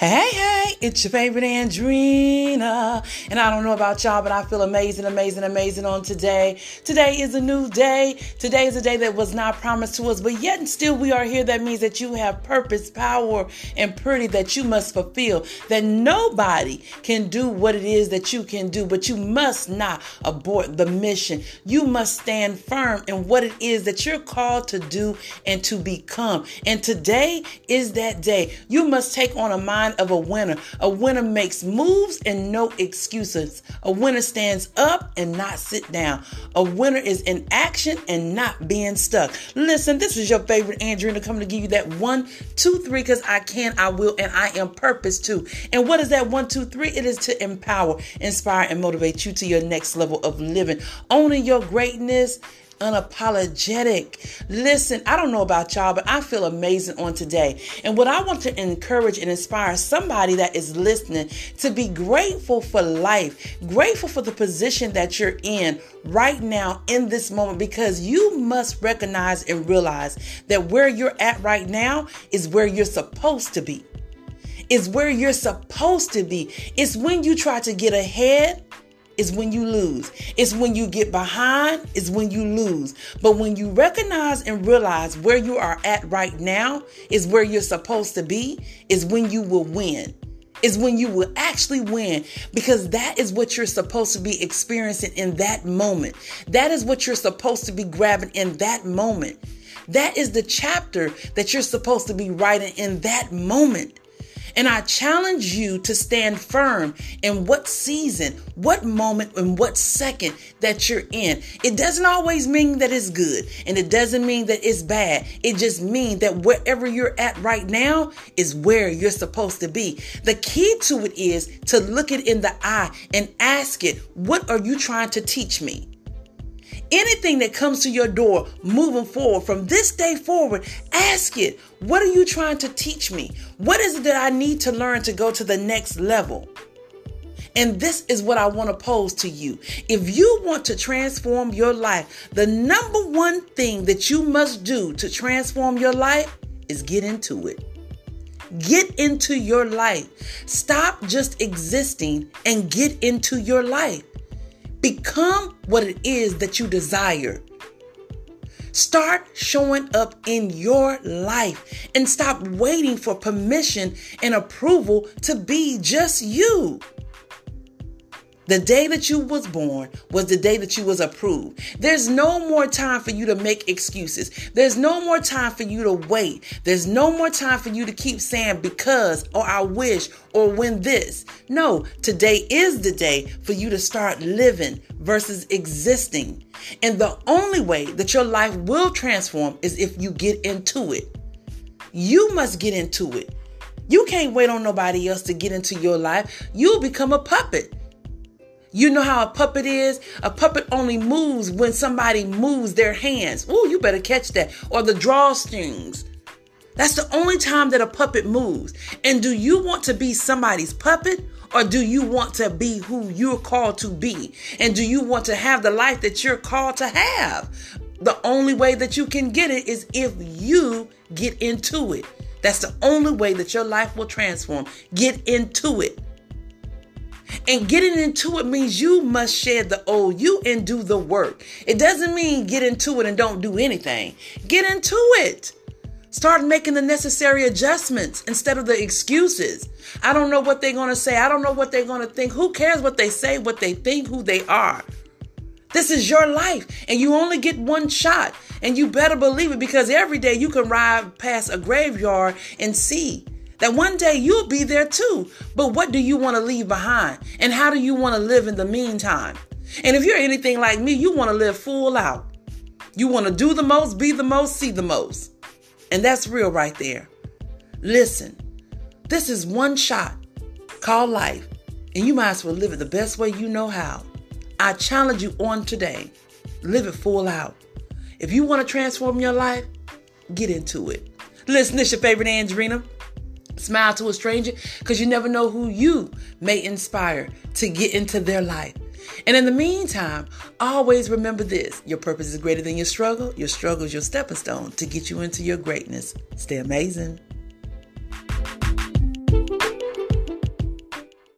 Hey, hey, it's your favorite Andrina. And I don't know about y'all, but I feel amazing, amazing, amazing on today. Today is a new day. Today is a day that was not promised to us, but yet and still we are here. That means that you have purpose, power, and pretty that you must fulfill. That nobody can do what it is that you can do, but you must not abort the mission. You must stand firm in what it is that you're called to do and to become. And today is that day. You must take on a mind of a winner. A winner makes moves and no excuses. A winner stands up and not sit down. A winner is in action and not being stuck. Listen, this is your favorite Andrina coming to give you that one, two, three, because I can, I will, and I am purpose too. And what is that one, two, three? It is to empower, inspire, and motivate you to your next level of living. Owning your greatness unapologetic. Listen, I don't know about y'all, but I feel amazing on today. And what I want to encourage and inspire somebody that is listening to be grateful for life, grateful for the position that you're in right now in this moment, because you must recognize and realize that where you're at right now is where you're supposed to be. Is where you're supposed to be. It's when you try to get ahead is when you lose. It's when you get behind, is when you lose. But when you recognize and realize where you are at right now is where you're supposed to be, is when you will win. Is when you will actually win because that is what you're supposed to be experiencing in that moment. That is what you're supposed to be grabbing in that moment. That is the chapter that you're supposed to be writing in that moment. And I challenge you to stand firm in what season, what moment, and what second that you're in. It doesn't always mean that it's good and it doesn't mean that it's bad. It just means that wherever you're at right now is where you're supposed to be. The key to it is to look it in the eye and ask it, What are you trying to teach me? Anything that comes to your door moving forward from this day forward, ask it, what are you trying to teach me? What is it that I need to learn to go to the next level? And this is what I want to pose to you. If you want to transform your life, the number one thing that you must do to transform your life is get into it. Get into your life. Stop just existing and get into your life. Become what it is that you desire. Start showing up in your life and stop waiting for permission and approval to be just you. The day that you was born was the day that you was approved. There's no more time for you to make excuses. There's no more time for you to wait. There's no more time for you to keep saying because or I wish or when this. No, today is the day for you to start living versus existing. And the only way that your life will transform is if you get into it. You must get into it. You can't wait on nobody else to get into your life. You'll become a puppet. You know how a puppet is? A puppet only moves when somebody moves their hands. Oh, you better catch that. Or the drawstrings. That's the only time that a puppet moves. And do you want to be somebody's puppet? Or do you want to be who you're called to be? And do you want to have the life that you're called to have? The only way that you can get it is if you get into it. That's the only way that your life will transform. Get into it. And getting into it means you must shed the old you and do the work. It doesn't mean get into it and don't do anything. Get into it. Start making the necessary adjustments instead of the excuses. I don't know what they're going to say. I don't know what they're going to think. Who cares what they say, what they think, who they are? This is your life, and you only get one shot. And you better believe it because every day you can ride past a graveyard and see that one day you'll be there too. But what do you want to leave behind? And how do you want to live in the meantime? And if you're anything like me, you want to live full out. You want to do the most, be the most, see the most. And that's real right there. Listen, this is one shot called life, and you might as well live it the best way you know how. I challenge you on today live it full out. If you want to transform your life, get into it. Listen, this your favorite Andrina. Smile to a stranger because you never know who you may inspire to get into their life. And in the meantime, always remember this your purpose is greater than your struggle. Your struggle is your stepping stone to get you into your greatness. Stay amazing.